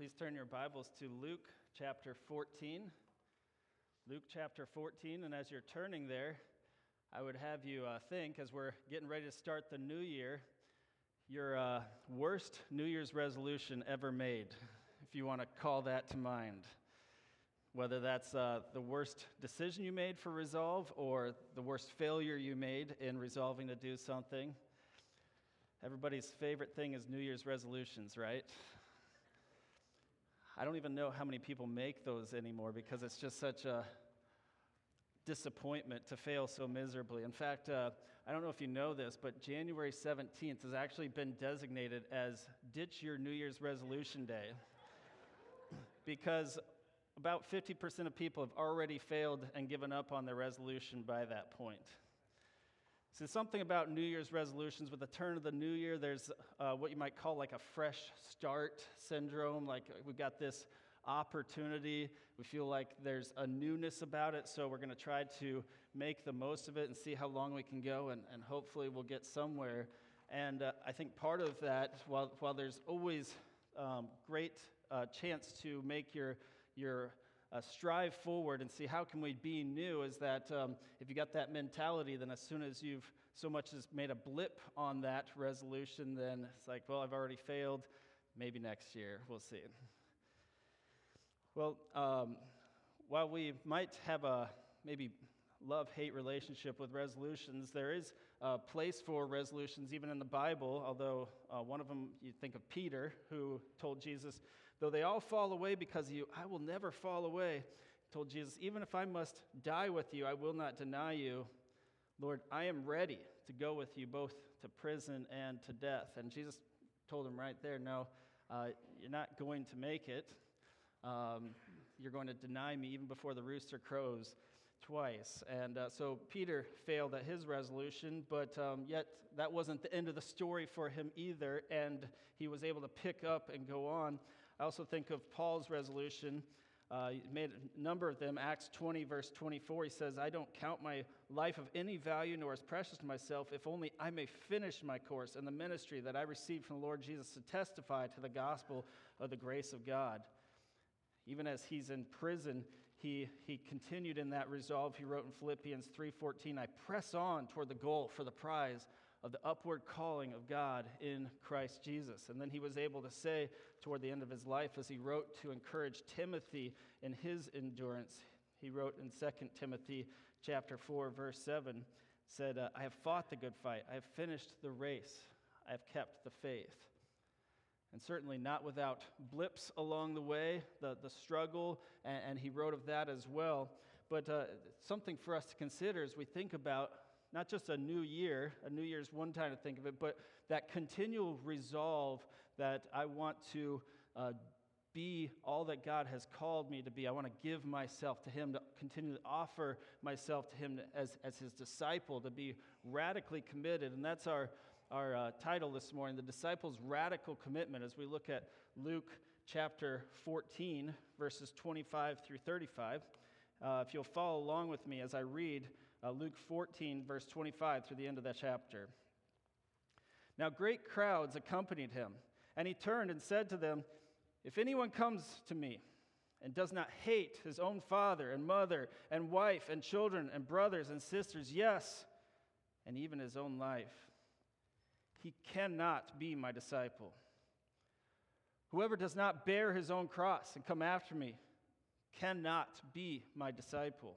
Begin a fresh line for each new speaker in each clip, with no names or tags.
Please turn your Bibles to Luke chapter 14. Luke chapter 14, and as you're turning there, I would have you uh, think, as we're getting ready to start the new year, your uh, worst New Year's resolution ever made, if you want to call that to mind. Whether that's uh, the worst decision you made for resolve or the worst failure you made in resolving to do something. Everybody's favorite thing is New Year's resolutions, right? I don't even know how many people make those anymore because it's just such a disappointment to fail so miserably. In fact, uh, I don't know if you know this, but January 17th has actually been designated as Ditch Your New Year's Resolution Day because about 50% of people have already failed and given up on their resolution by that point. So, something about New Year's resolutions. With the turn of the new year, there's uh, what you might call like a fresh start syndrome. Like we've got this opportunity. We feel like there's a newness about it, so we're going to try to make the most of it and see how long we can go, and, and hopefully we'll get somewhere. And uh, I think part of that, while, while there's always um, great uh, chance to make your, your uh, strive forward and see how can we be new is that um, if you got that mentality then as soon as you've so much as made a blip on that resolution then it's like well i've already failed maybe next year we'll see well um, while we might have a maybe love hate relationship with resolutions. There is a place for resolutions even in the Bible, although uh, one of them, you think of Peter, who told Jesus, Though they all fall away because of you, I will never fall away. He told Jesus, Even if I must die with you, I will not deny you. Lord, I am ready to go with you both to prison and to death. And Jesus told him right there, No, uh, you're not going to make it. Um, you're going to deny me even before the rooster crows twice. And uh, so Peter failed at his resolution, but um, yet that wasn't the end of the story for him either, and he was able to pick up and go on. I also think of Paul's resolution. Uh, he made a number of them. Acts 20, verse 24, he says, I don't count my life of any value nor as precious to myself, if only I may finish my course and the ministry that I received from the Lord Jesus to testify to the gospel of the grace of God. Even as he's in prison, he, he continued in that resolve. He wrote in Philippians 3:14, I press on toward the goal for the prize of the upward calling of God in Christ Jesus. And then he was able to say toward the end of his life, as he wrote to encourage Timothy in his endurance, he wrote in 2 Timothy chapter 4, verse 7, said, uh, I have fought the good fight, I have finished the race, I have kept the faith and certainly not without blips along the way, the, the struggle, and, and he wrote of that as well. But uh, something for us to consider as we think about not just a new year, a new year's one time to think of it, but that continual resolve that I want to uh, be all that God has called me to be. I want to give myself to Him, to continue to offer myself to Him as, as His disciple, to be radically committed. And that's our our uh, title this morning, The Disciples' Radical Commitment, as we look at Luke chapter 14, verses 25 through 35. Uh, if you'll follow along with me as I read uh, Luke 14, verse 25 through the end of that chapter. Now, great crowds accompanied him, and he turned and said to them, If anyone comes to me, and does not hate his own father and mother and wife and children and brothers and sisters, yes, and even his own life, he cannot be my disciple. Whoever does not bear his own cross and come after me cannot be my disciple.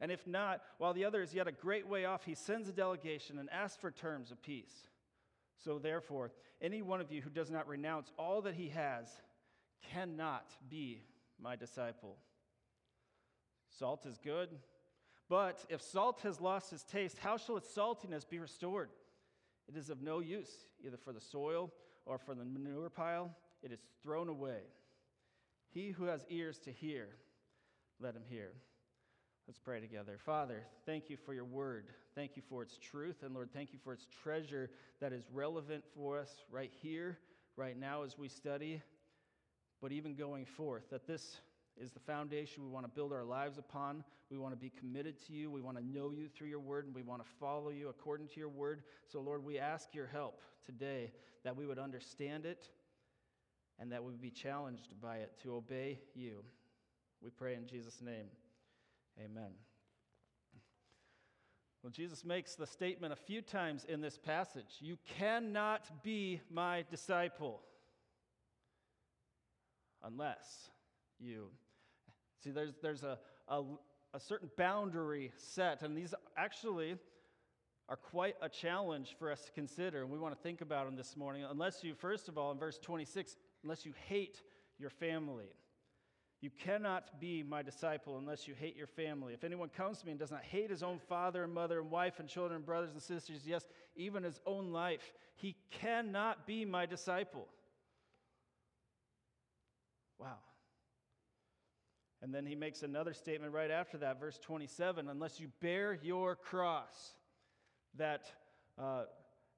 And if not, while the other is yet a great way off, he sends a delegation and asks for terms of peace. So therefore, any one of you who does not renounce all that he has cannot be my disciple. Salt is good, but if salt has lost its taste, how shall its saltiness be restored? It is of no use, either for the soil or for the manure pile. It is thrown away. He who has ears to hear, let him hear. Let's pray together. Father, thank you for your word. Thank you for its truth. And Lord, thank you for its treasure that is relevant for us right here, right now as we study, but even going forth. That this is the foundation we want to build our lives upon. We want to be committed to you. We want to know you through your word, and we want to follow you according to your word. So, Lord, we ask your help today that we would understand it and that we would be challenged by it to obey you. We pray in Jesus' name. Amen. Well, Jesus makes the statement a few times in this passage You cannot be my disciple unless you. See, there's, there's a, a, a certain boundary set, and these actually are quite a challenge for us to consider, and we want to think about them this morning. Unless you, first of all, in verse 26, unless you hate your family. You cannot be my disciple unless you hate your family. If anyone comes to me and does not hate his own father and mother and wife and children and brothers and sisters, yes, even his own life, he cannot be my disciple. Wow. And then he makes another statement right after that, verse 27 unless you bear your cross, that uh,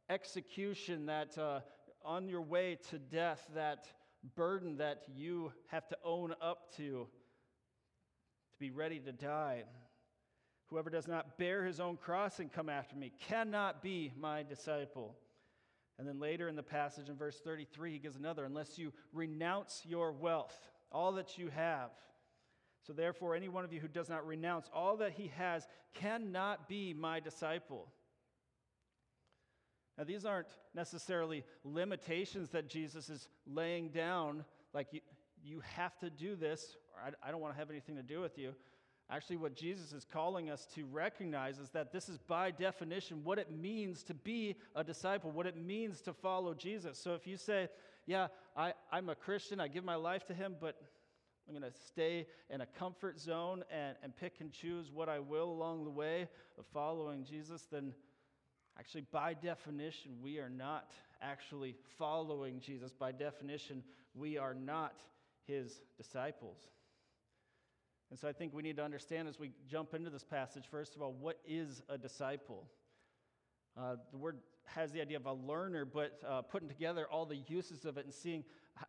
execution, that uh, on your way to death, that burden that you have to own up to, to be ready to die. Whoever does not bear his own cross and come after me cannot be my disciple. And then later in the passage in verse 33, he gives another unless you renounce your wealth, all that you have. So, therefore, any one of you who does not renounce all that he has cannot be my disciple. Now, these aren't necessarily limitations that Jesus is laying down, like you, you have to do this, or I, I don't want to have anything to do with you. Actually, what Jesus is calling us to recognize is that this is by definition what it means to be a disciple, what it means to follow Jesus. So if you say, Yeah, I, I'm a Christian, I give my life to Him, but I'm going to stay in a comfort zone and, and pick and choose what I will along the way of following Jesus, then Actually, by definition, we are not actually following Jesus. By definition, we are not his disciples. And so I think we need to understand as we jump into this passage, first of all, what is a disciple? Uh, the word has the idea of a learner, but uh, putting together all the uses of it and seeing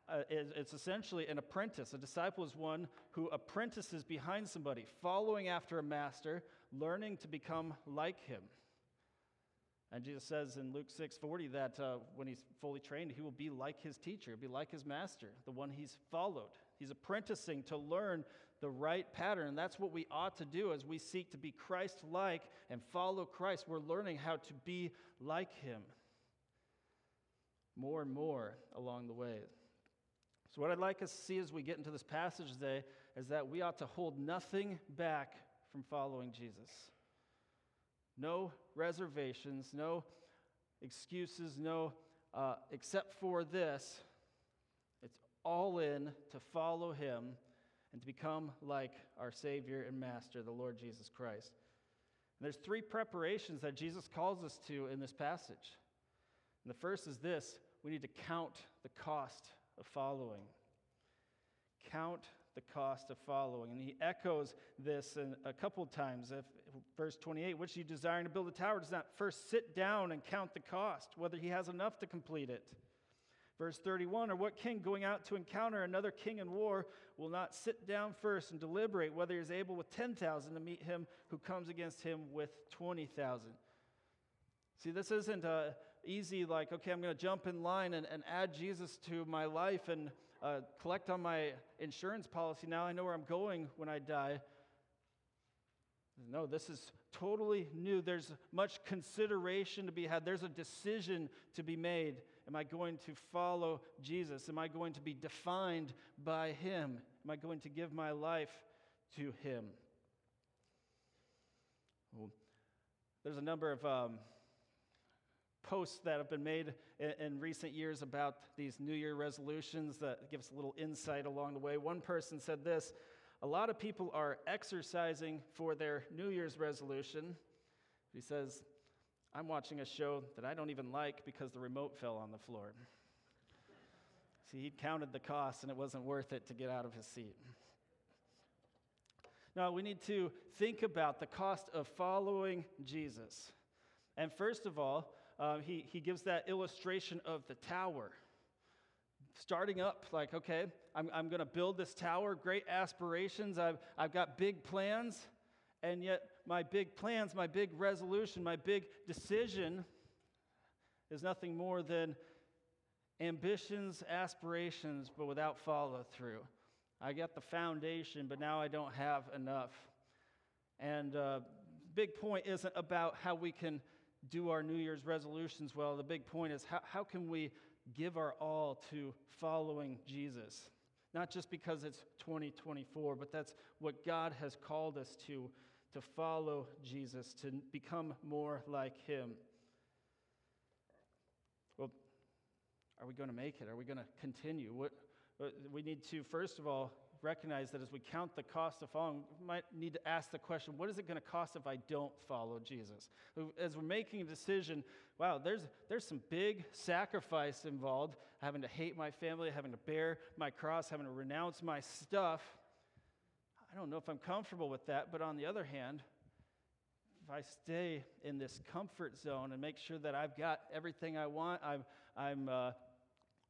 uh, it's essentially an apprentice. A disciple is one who apprentices behind somebody, following after a master, learning to become like him. And Jesus says in Luke 6:40 that uh, when he's fully trained, he will be like his teacher, be like his master, the one he's followed. He's apprenticing to learn the right pattern. And that's what we ought to do as we seek to be Christ like and follow Christ. We're learning how to be like him more and more along the way. So, what I'd like us to see as we get into this passage today is that we ought to hold nothing back from following Jesus. No reservations, no excuses, no, uh, except for this. It's all in to follow him and to become like our Savior and Master, the Lord Jesus Christ. And there's three preparations that Jesus calls us to in this passage. And the first is this we need to count the cost of following. Count the cost of following. And he echoes this a couple times. If, verse 28 Which you desiring to build a tower does not first sit down and count the cost, whether he has enough to complete it. Verse 31 Or what king going out to encounter another king in war will not sit down first and deliberate whether he is able with 10,000 to meet him who comes against him with 20,000? See, this isn't a easy, like, okay, I'm going to jump in line and, and add Jesus to my life and uh, collect on my insurance policy. Now I know where I'm going when I die. No, this is totally new. There's much consideration to be had. There's a decision to be made. Am I going to follow Jesus? Am I going to be defined by Him? Am I going to give my life to Him? Well, there's a number of um, posts that have been made in, in, recent years about these New Year resolutions that gives a little insight along the way. One person said this a lot of people are exercising for their New Year's resolution. He says, I'm watching a show that I don't even like because the remote fell on the floor. See, he'd counted the cost and it wasn't worth it to get out of his seat. Now, we need to think about the cost of following Jesus. And first of all, uh, he, he gives that illustration of the tower. Starting up, like, okay, I'm, I'm going to build this tower, great aspirations, I've, I've got big plans, and yet my big plans, my big resolution, my big decision is nothing more than ambitions, aspirations, but without follow through. I got the foundation, but now I don't have enough. And uh, big point isn't about how we can do our New Year's resolutions well. The big point is how, how can we give our all to following Jesus? Not just because it's 2024, but that's what God has called us to, to follow Jesus, to become more like Him. Well, are we going to make it? Are we going to continue? What, we need to, first of all, recognize that as we count the cost of following, we might need to ask the question what is it going to cost if I don't follow Jesus? As we're making a decision, wow, there's, there's some big sacrifice involved having to hate my family, having to bear my cross, having to renounce my stuff. I don't know if I'm comfortable with that, but on the other hand, if I stay in this comfort zone and make sure that I've got everything I want, I'm, I'm uh,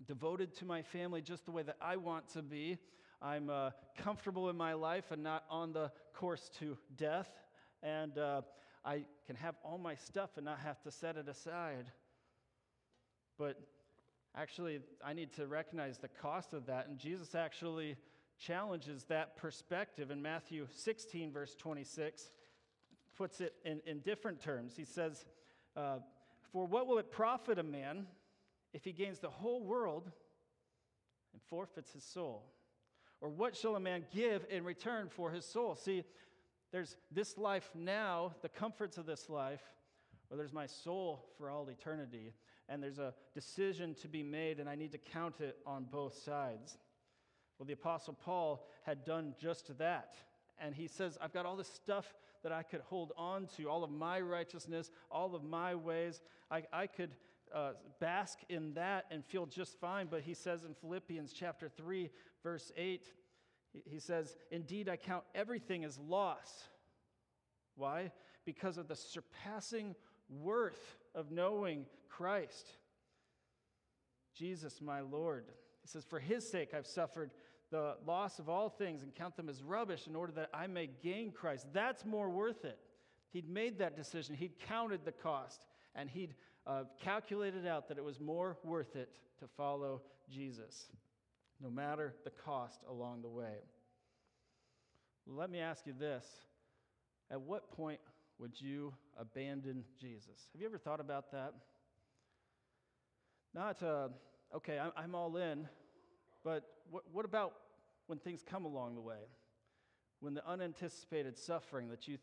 devoted to my family just the way that I want to be. I'm uh, comfortable in my life and not on the course to death. And uh, I can have all my stuff and not have to set it aside. But actually, I need to recognize the cost of that. And Jesus actually challenges that perspective in Matthew 16, verse 26, puts it in, in different terms. He says, uh, For what will it profit a man? if he gains the whole world and forfeits his soul? Or what shall a man give in return for his soul? See, there's this life now, the comforts of this life, or there's my soul for all eternity. And there's a decision to be made, and I need to count it on both sides. Well, the Apostle Paul had done just that. And he says, I've got all this stuff that I could hold on to, all of my righteousness, all of my ways. I, I could uh, bask in that and feel just fine. But he says in Philippians chapter 3, verse 8, he says, Indeed, I count everything as loss. Why? Because of the surpassing worth of knowing Christ, Jesus, my Lord. He says, For his sake I've suffered the loss of all things and count them as rubbish in order that I may gain Christ. That's more worth it. He'd made that decision, he'd counted the cost, and he'd uh, calculated out that it was more worth it to follow Jesus, no matter the cost along the way. Let me ask you this At what point would you abandon Jesus? Have you ever thought about that? Not, uh, okay, I'm, all in, but what, what about when things come along the way? When the unanticipated suffering that you th-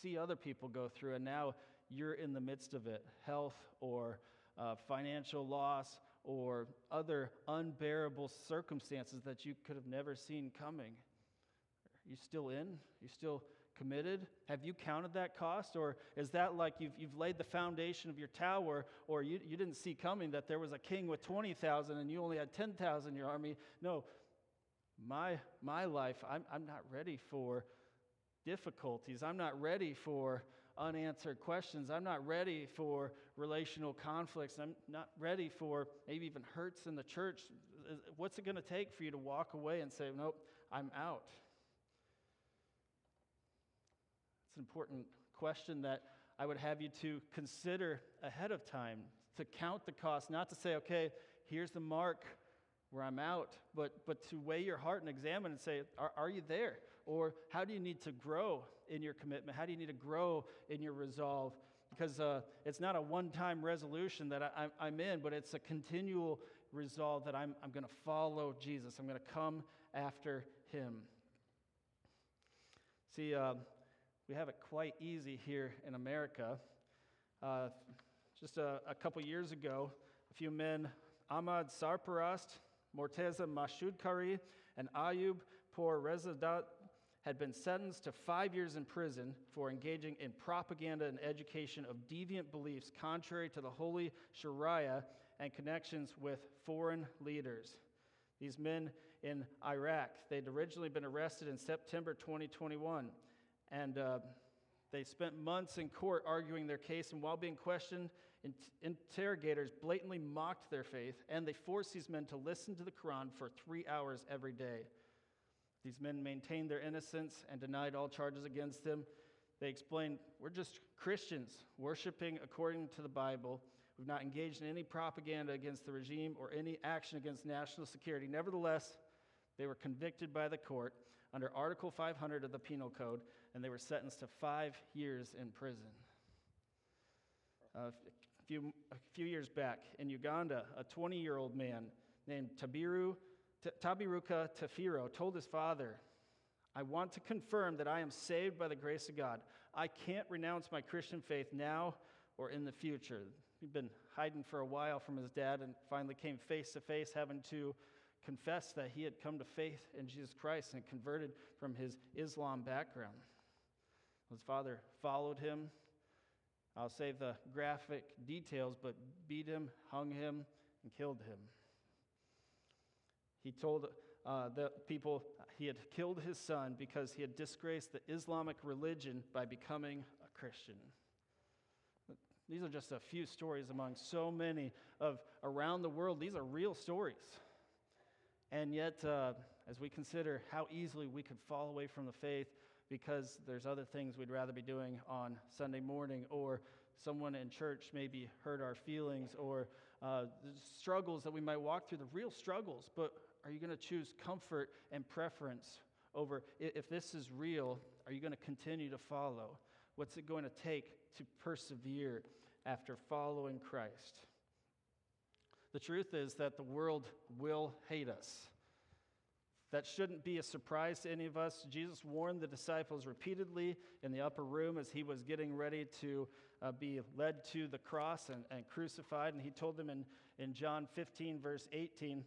see other people go through, and now you're in the midst of it health or uh, financial loss or other unbearable circumstances that you could have never seen coming. Are you still in? Are you still committed? Have you counted that cost? Or is that like you've, you've laid the foundation of your tower, or you, you didn't see coming that there was a king with 20,000 and you only had 10,000 in your army? No, my, my life, I'm, I'm not ready for difficulties. I'm not ready for unanswered questions. I'm not ready for relational conflicts. I'm not ready for maybe even hurts in the church. What's it going to take for you to walk away and say, Nope, I'm out? It's an important question that I would have you to consider ahead of time, to count the cost, not to say, okay, here's the mark where I'm out, but, but to weigh your heart and examine and say, are, are you there? Or how do you need to grow in your commitment? How do you need to grow in your resolve? Because uh, it's not a one time resolution that I, am in, but it's a continual resolve that I'm, I'm going to follow Jesus. I'm going to come after him. See, uh, we have it quite easy here in America. Uh, just a, a couple years ago, a few men, Ahmad Sarparast, Morteza Mashudkari, and Ayub Por Rezadat had been sentenced to five years in prison for engaging in propaganda and education of deviant beliefs contrary to the Holy Sharia and connections with foreign leaders. These men in Iraq, they'd originally been arrested in September 2021, and uh, they spent months in court arguing their case, and while being questioned, interrogators blatantly mocked their faith, and they forced these men to listen to the Quran for three hours every day. These men maintained their innocence and denied all charges against them. They explained, We're just Christians worshiping according to the Bible. We've not engaged in any propaganda against the regime or any action against national security. Nevertheless, they were convicted by the court under Article 500 of the Penal Code, and they were sentenced to five years in prison. Uh, a, few, a few years back in Uganda, a 20 year old man named Tabiru, Tabiruka Tafiro told his father, I want to confirm that I am saved by the grace of God. I can't renounce my Christian faith now or in the future. He'd been hiding for a while from his dad and finally came face to face, having to confess that he had come to faith in Jesus Christ and converted from his Islam background. His father followed him. I'll save the graphic details, but beat him, hung him, and killed him. He told uh, the people he had killed his son because he had disgraced the Islamic religion by becoming a Christian. These are just a few stories among so many of around the world. These are real stories. And yet, uh, as we consider how easily we could fall away from the faith because there's other things we'd rather be doing on Sunday morning, or someone in church maybe hurt our feelings, or uh, the struggles that we might walk through, the real struggles, but are you going to choose comfort and preference over if this is real, are you going to continue to follow? What's it going to take to persevere after following Christ? The truth is that the world will hate us. That shouldn't be a surprise to any of us. Jesus warned the disciples repeatedly in the upper room as he was getting ready to uh, be led to the cross and, and crucified. And he told them in, in John 15, verse 18,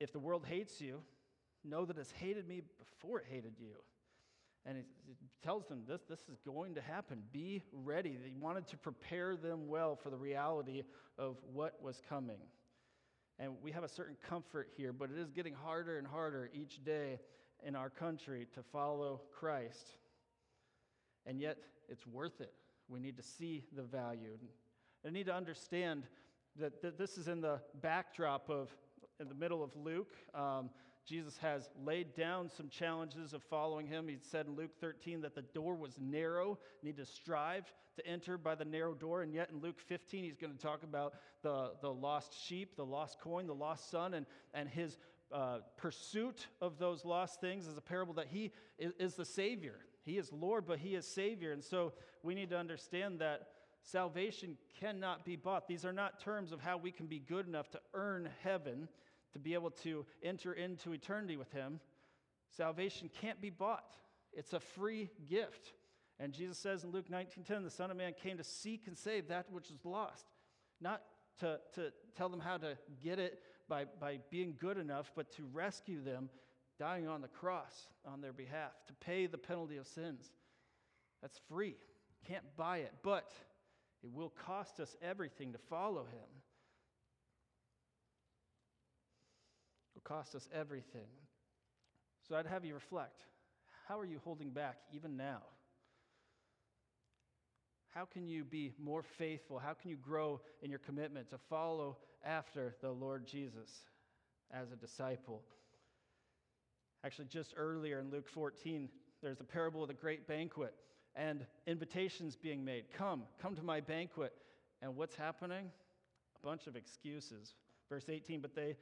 If the world hates you, know that it's hated me before it hated you. And he, tells them this, this is going to happen. Be ready. He wanted to prepare them well for the reality of what was coming. And we have a certain comfort here, but it is getting harder and harder each day in our country to follow Christ. And yet, it's worth it. We need to see the value. And I need to understand that, that this is in the backdrop of, in the middle of Luke. Um, Jesus has laid down some challenges of following him. He said in Luke 13 that the door was narrow, need to strive to enter by the narrow door. And yet in Luke 15, he's going to talk about the, the lost sheep, the lost coin, the lost son, and, and his uh, pursuit of those lost things is a parable that he is, is the Savior. He is Lord, but he is Savior. And so we need to understand that salvation cannot be bought. These are not terms of how we can be good enough to earn heaven to be able to enter into eternity with Him, salvation can't be bought. It's a free gift. And Jesus says in Luke 19:10, the Son of Man came to seek and save that which was lost, not to, to tell them how to get it by, by being good enough, but to rescue them, dying on the cross on their behalf, to pay the penalty of sins. That's free. Can't buy it, but it will cost us everything to follow him. Cost us everything. So I'd have you reflect how are you holding back even now? How can you be more faithful? How can you grow in your commitment to follow after the Lord Jesus as a disciple? Actually, just earlier in Luke 14, there's the parable of the great banquet and invitations being made. Come, come to my banquet. And what's happening? A bunch of excuses. Verse 18, but they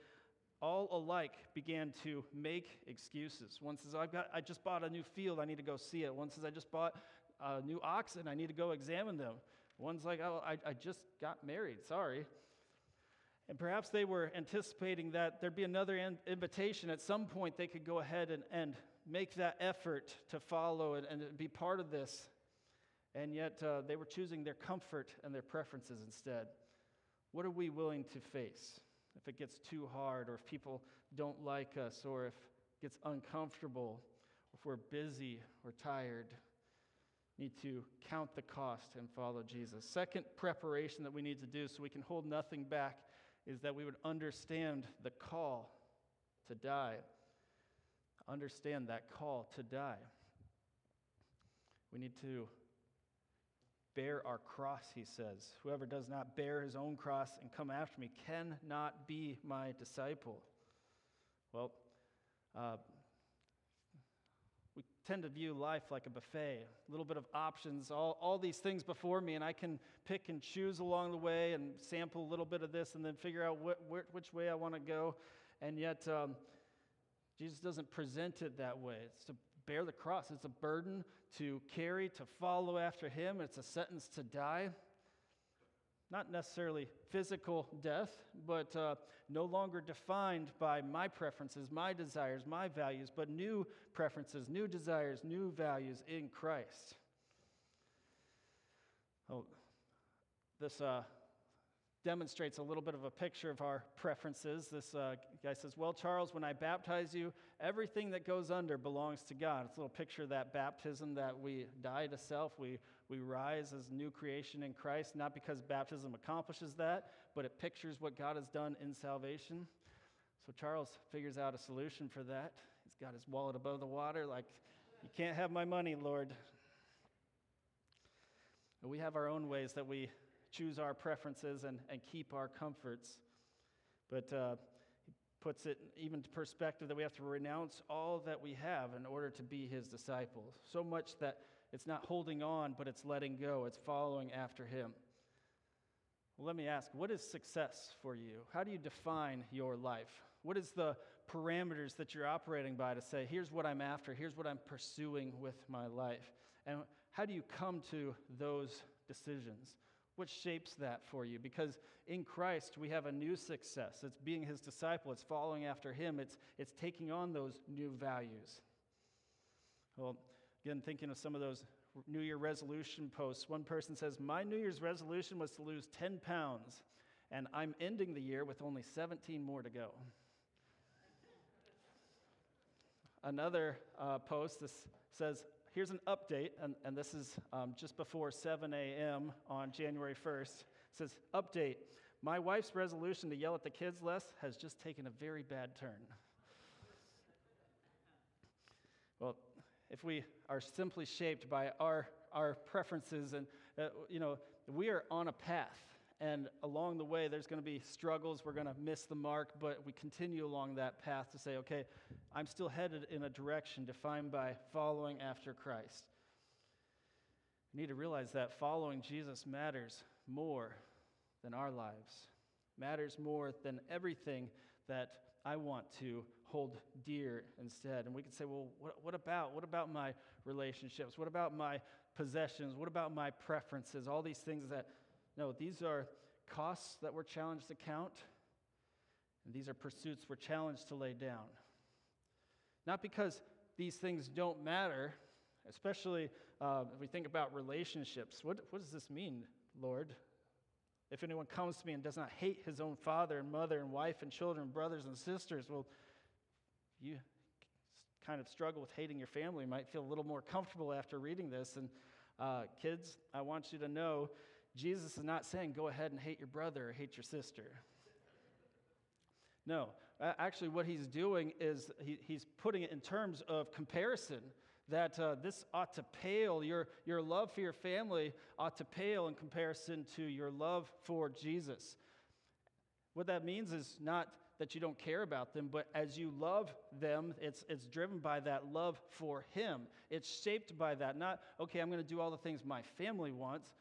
all alike began to make excuses. One says, I've got, I just bought a new field, I need to go see it. One says, I just bought a new oxen, I need to go examine them. One's like, oh, I, I just got married, sorry. And perhaps they were anticipating that there'd be another in- invitation. At some point, they could go ahead and, and make that effort to follow and, and be part of this. And yet, uh, they were choosing their comfort and their preferences instead. What are we willing to face? If it gets too hard, or if people don't like us, or if it gets uncomfortable, if we're busy or tired, need to count the cost and follow Jesus. Second preparation that we need to do so we can hold nothing back is that we would understand the call to die. Understand that call to die. We need to bear our cross, he says. Whoever does not bear his own cross and come after me cannot be my disciple. Well, uh, we tend to view life like a buffet, a little bit of options, all, all these things before me, and I can pick and choose along the way and sample a little bit of this and then figure out what, which way I want to go. And yet, um, Jesus doesn't present it that way. It's bear the cross, it's a burden to carry, to follow after Him, it's a sentence to die. Not necessarily physical death, but uh, no longer defined by my preferences, my desires, my values, but new preferences, new desires, new values in Christ. Oh, this uh, demonstrates a little bit of a picture of our preferences. This uh, guy says, Well, Charles, when I baptize you, everything that goes under belongs to God. It's a little picture of that baptism that we die to self, we, we rise as new creation in Christ, not because baptism accomplishes that, but it pictures what God has done in salvation. So Charles figures out a solution for that. He's got his wallet above the water, like, You can't have my money, Lord. we have our own ways that we choose our preferences and, and keep our comforts. But uh, he puts it even to perspective that we have to renounce all that we have in order to be his disciples. So much that it's not holding on, but it's letting go, it's following after him. Well, let me ask what is success for you? How do you define your life? What is the parameters that you're operating by to say, here's what I'm after, here's what I'm pursuing with my life? And how do you come to those decisions? What shapes that for you? Because in Christ, we have a new success. It's being his disciple, it's following after him, it's, it's taking on those new values. Well, again, thinking of some of those New Year resolution posts, one person says, My New Year's resolution was to lose 10 pounds, and I'm ending the year with only 17 more to go. Another uh, post this says, here's an update, and, and this is um, just before 7 a.m. on January 1st. It says, Update My wife's resolution to yell at the kids less has just taken a very bad turn. well, if we are simply shaped by our, our preferences, and, uh, you know, we are on a path. And along the way, there's going to be struggles. We're going to miss the mark, but we continue along that path to say, okay, I'm still headed in a direction defined by following after Christ. We need to realize that following Jesus matters more than our lives, matters more than everything that I want to hold dear instead. And we can say, well, what, what about? What about my relationships? What about my possessions? What about my preferences? All these things that no, these are costs that we're challenged to count, and these are pursuits we're challenged to lay down. Not because these things don't matter, especially uh, if we think about relationships. What, what does this mean, Lord? If anyone comes to me and does not hate his own father and mother and wife and children, brothers and sisters, well, you kind of struggle with hating your family. You might feel a little more comfortable after reading this. And uh, kids, I want you to know Jesus is not saying go ahead and hate your brother or hate your sister. No, actually, what he's doing is he, he's putting it in terms of comparison. That uh, this ought to pale, your, your love for your family ought to pale in comparison to your love for Jesus. What that means is not that you don't care about them, but as you love them, it's, it's driven by that love for Him. It's shaped by that. Not, okay, I'm going to do all the things my family wants,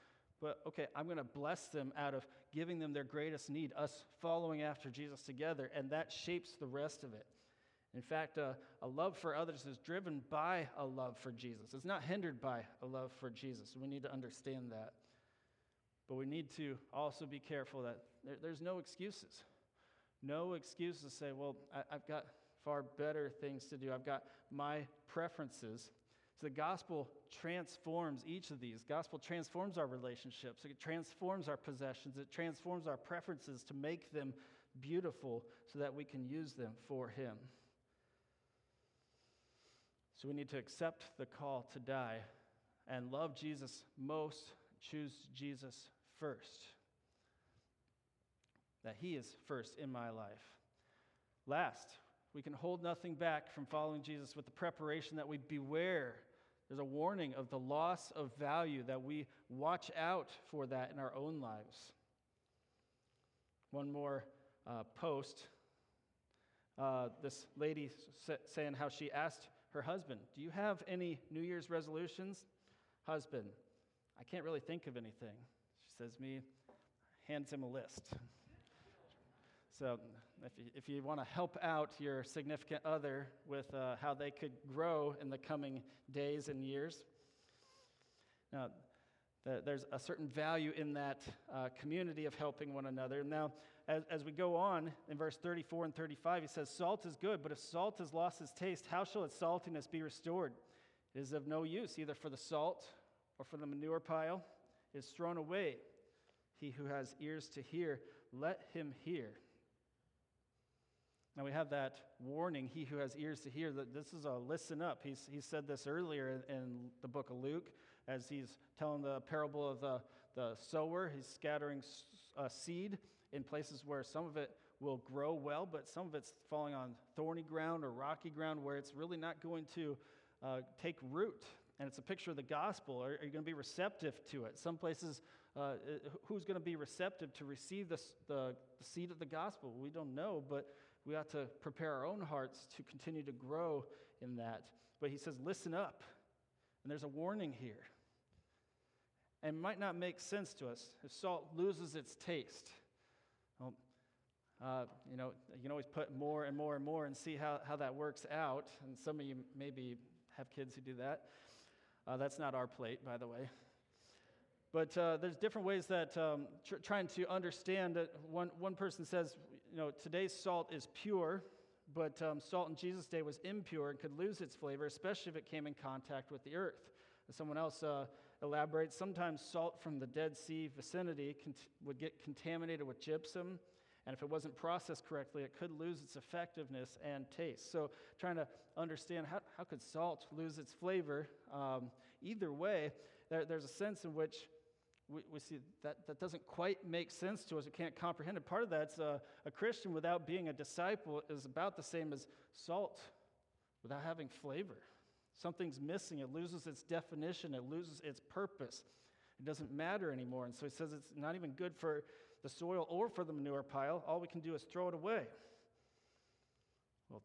but okay, I'm going to bless them out of giving them their greatest need, us following after Jesus together, and that shapes the rest of it. In fact, uh, a love for others is driven by a love for Jesus. It's not hindered by a love for Jesus. We need to understand that. But we need to also be careful that there, there's no excuses. No excuses to say, well, I, I've got far better things to do. I've got my preferences. So the gospel transforms each of these. Gospel transforms our relationships. It transforms our possessions. It transforms our preferences to make them beautiful so that we can use them for him. So we need to accept the call to die and love Jesus most, choose Jesus first. That he is first in my life. Last, We can hold nothing back from following Jesus with the preparation that we beware. There's a warning of the loss of value that we watch out for that in our own lives. One more uh, post. Uh, this lady saying how she asked her husband, Do you have any New Year's resolutions? Husband, I can't really think of anything. She says, Me, hands him a list. So, if you, if you want to help out your significant other with uh, how they could grow in the coming days and years, now, the, there's a certain value in that uh, community of helping one another. Now, as, as we go on in verse 34 and 35, he says, Salt is good, but if salt has lost its taste, how shall its saltiness be restored? It is of no use either for the salt or for the manure pile. It is thrown away. He who has ears to hear, let him hear. Now we have that warning, he who has ears to hear, that this is a listen up. He's, he said this earlier in the book of Luke as he's telling the parable of the, the sower. He's scattering seed in places where some of it will grow well, but some of it's falling on thorny ground or rocky ground where it's really not going to uh, take root. And it's a picture of the gospel. Are, are you going to be receptive to it? Some places, uh, who's going to be receptive to receive this, the, the seed of the gospel? We don't know, but we ought to prepare our own hearts to continue to grow in that. But he says, listen up. And there's a warning here. And it might not make sense to us if salt loses its taste. Well, uh, you know, you can always put more and more and more and see how, how that works out. And some of you maybe have kids who do that. Uh, that's not our plate, by the way. But uh, there's different ways that um, tr- trying to understand one, one person says, you know, today's salt is pure, but um, salt in Jesus' day was impure and could lose its flavor, especially if it came in contact with the earth. And someone else uh, elaborates sometimes salt from the Dead Sea vicinity cont- would get contaminated with gypsum, and if it wasn't processed correctly, it could lose its effectiveness and taste. So, trying to understand how, how could salt lose its flavor? Um, either way, there, there's a sense in which we, we see that that doesn't quite make sense to us. We can't comprehend it. Part of that's uh, a Christian without being a disciple is about the same as salt without having flavor. Something's missing. It loses its definition, it loses its purpose. It doesn't matter anymore. And so he says it's not even good for the soil or for the manure pile. All we can do is throw it away. Well,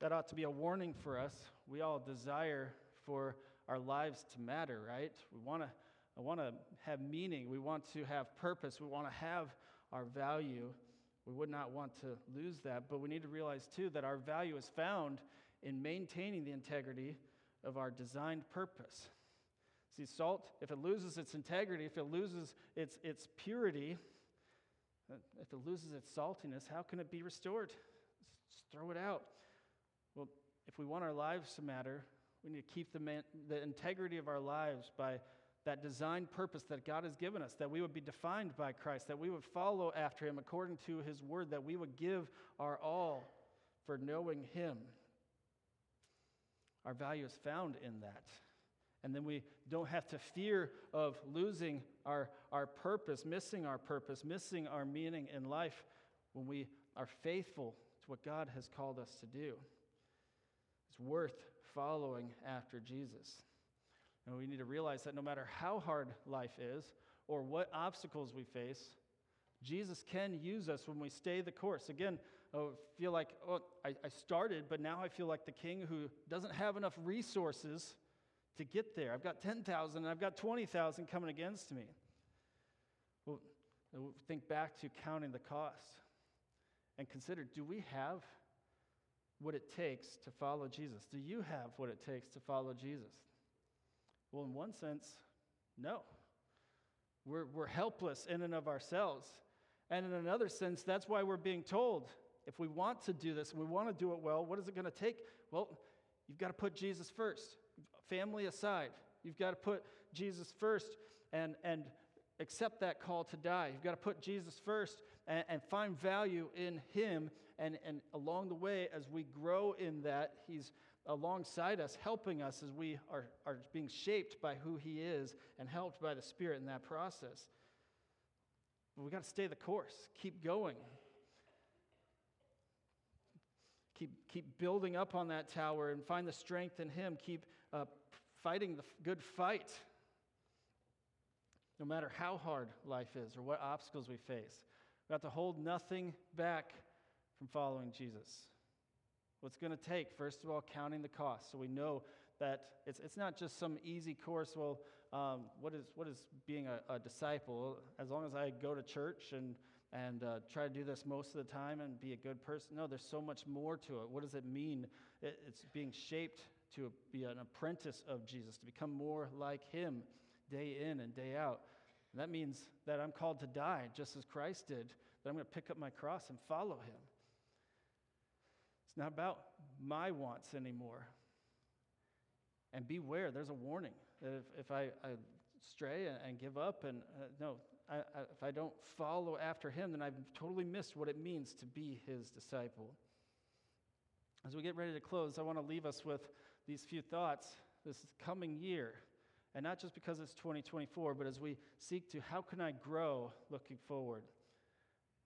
that ought to be a warning for us. We all desire for our lives to matter, right? We want to I want to have meaning. We want to have purpose. We want to have our value. We would not want to lose that, but we need to realize too that our value is found in maintaining the integrity of our designed purpose. See, salt, if it loses its integrity, if it loses its, its purity, uh, if it loses its saltiness, how can it be restored? Just throw it out. Well, if we want our lives to matter, we need to keep the, man, the integrity of our lives by that designed purpose that God has given us, that we would be defined by Christ, that we would follow after Him according to His word, that we would give our all for knowing Him. Our value is found in that. And then we don't have to fear of losing our, our purpose, missing our purpose, missing our meaning in life when we are faithful to what God has called us to do. It's worth following after Jesus. And we need to realize that no matter how hard life is or what obstacles we face, Jesus can use us when we stay the course. Again, I feel like, oh, I, I started, but now I feel like the king who doesn't have enough resources to get there. I've got 10,000 and I've got 20,000 coming against me. Well, think back to counting the cost and consider do we have what it takes to follow Jesus? Do you have what it takes to follow Jesus? Well, in one sense, no. We're, we're helpless in and of ourselves. And in another sense, that's why we're being told if we want to do this, we want to do it well, what is it going to take? Well, you've got to put Jesus first, family aside. You've got to put Jesus first and, and accept that call to die. You've got to put Jesus first and, and find value in Him. And, and along the way, as we grow in that, He's alongside us, helping us as we are, are being shaped by who He is and helped by the Spirit in that process. But we got to stay the course, keep going. keep, keep building up on that tower and find the strength in Him. Keep uh, fighting the good fight. No matter how hard life is or what obstacles we face, we have to hold nothing back from following Jesus. What's going to take, first of all, counting the cost. So we know that it's, it's not just some easy course. Well, um, what, is, what is being a, a, disciple? As long as I go to church and, and uh, try to do this most of the time and be a good person. No, there's so much more to it. What does it mean? It, it's being shaped to be an apprentice of Jesus, to become more like Him day in and day out. And that means that I'm called to die just as Christ did, that I'm going to pick up my cross and follow Him. It's not about my wants anymore. And beware, there's a warning that if, if I, I stray and, give up, and uh, no, I, I, if I don't follow after him, then I've totally missed what it means to be his disciple. As we get ready to close, I want to leave us with these few thoughts this coming year. And not just because it's 2024, but as we seek to how can I grow looking forward?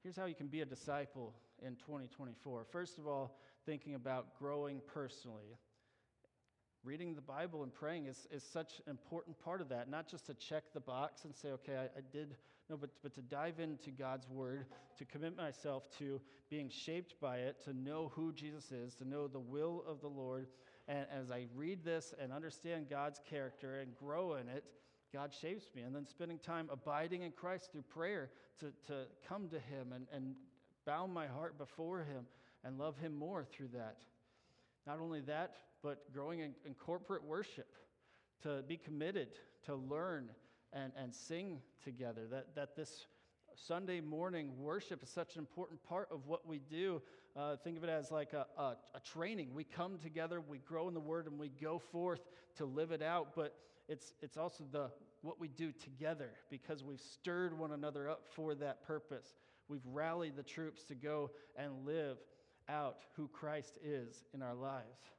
Here's how you can be a disciple in 2024. First of all, thinking about growing personally. Reading the Bible and praying is, is such an important part of that, not just to check the box and say, okay, I, I did, no, but, but to dive into God's Word, to commit myself to being shaped by it, to know who Jesus is, to know the will of the Lord. And as I read this and understand God's character and grow in it, God shapes me. And then spending time abiding in Christ through prayer to, to come to Him and, and bow my heart before Him and love Him more through that. Not only that, but growing in, in corporate worship, to be committed, to learn and, and sing together. That, that this Sunday morning worship is such an important part of what we do. Uh, think of it as like a, a, a, training. We come together, we grow in the Word, and we go forth to live it out. But it's, it's also the what we do together because we've stirred one another up for that purpose. We've rallied the troops to go and live out who Christ is in our lives.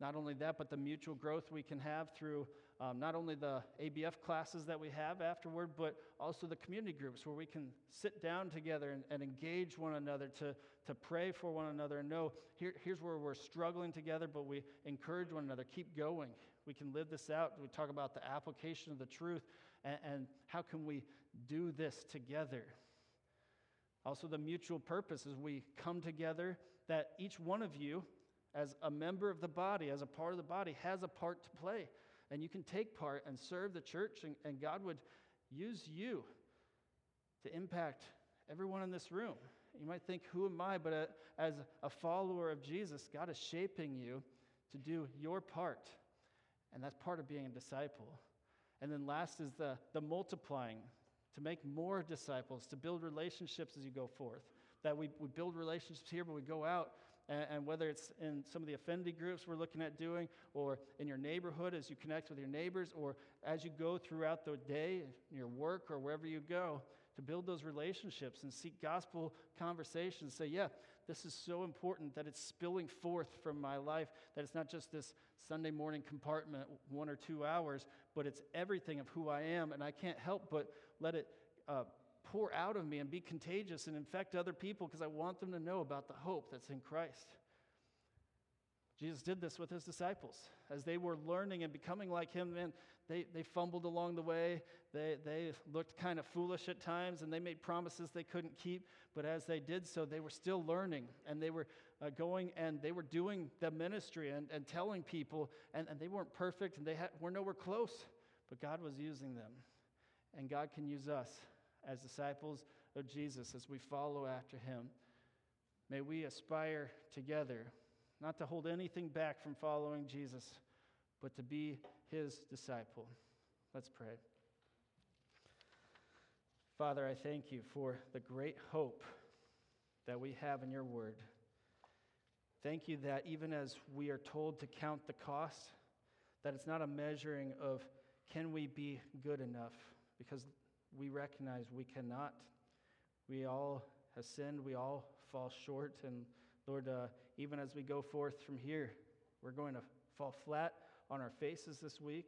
Not only that, but the mutual growth we can have through um, not only the ABF classes that we have afterward, but also the community groups where we can sit down together and, and engage one another to, to pray for one another and know here, here's where we're struggling together, but we encourage one another. Keep going. We can live this out. We talk about the application of the truth and, and how can we do this together. Also, the mutual purpose is we come together that each one of you, as a member of the body, as a part of the body, has a part to play. And you can take part and serve the church, and, and God would use you to impact everyone in this room. You might think, who am I? But a, uh, as a follower of Jesus, God is shaping you to do your part. And that's part of being a disciple. And then last is the, the multiplying to make more disciples, to build relationships as you go forth. That we, we build relationships here, but we go out, and, and whether it's in some of the affinity groups we're looking at doing, or in your neighborhood as you connect with your neighbors, or as you go throughout the day, your work, or wherever you go, to build those relationships and seek gospel conversations. Say, yeah, this is so important that it's spilling forth from my life, that it's not just this Sunday morning compartment, one or two hours, but it's everything of who I am, and I can't help but let it uh, pour out of me and be contagious and infect other people because I want them to know about the hope that's in Christ. Jesus did this with his disciples. As they were learning and becoming like him, man, they, they fumbled along the way. They, they looked kind of foolish at times and they made promises they couldn't keep. But as they did so, they were still learning and they were uh, going and they were doing the ministry and, and telling people. And, and they weren't perfect and they had, were nowhere close, but God was using them. And God can use us as disciples of Jesus as we follow after him. May we aspire together not to hold anything back from following Jesus, but to be his disciple. Let's pray. Father, I thank you for the great hope that we have in your word. Thank you that even as we are told to count the cost, that it's not a measuring of can we be good enough, because we recognize we cannot. We all have sinned, we all fall short, and Lord, uh, even as we go forth from here, we're going to fall flat on our faces this week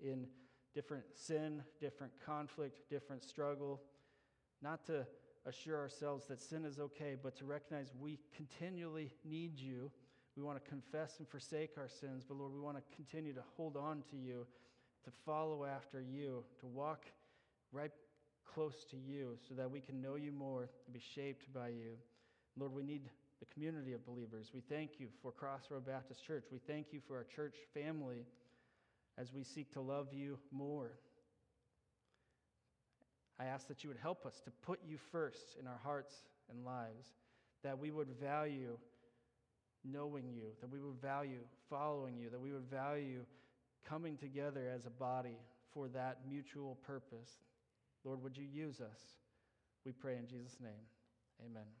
in different sin, different conflict, different struggle, not to assure ourselves that sin is okay, but to recognize we continually need you. We want to confess and forsake our sins, but Lord, we want to continue to hold on to you, to follow after you, to walk right close to you so that we can know you more and be shaped by you. Lord, we need the community of believers. We thank you for Crossroad Baptist Church. We thank you for our church family as we seek to love you more. I ask that you would help us to put you first in our hearts and lives, that we would value knowing you, that we would value following you, that we would value coming together as a body for that mutual purpose. Lord, would you use us? We pray in Jesus' name. Amen.